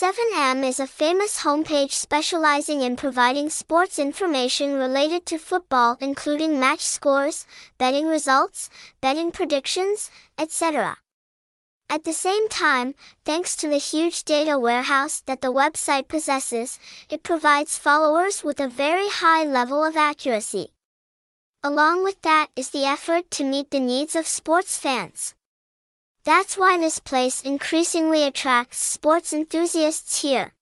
7M is a famous homepage specializing in providing sports information related to football including match scores, betting results, betting predictions, etc. At the same time, thanks to the huge data warehouse that the website possesses, it provides followers with a very high level of accuracy. Along with that is the effort to meet the needs of sports fans. That's why this place increasingly attracts sports enthusiasts here.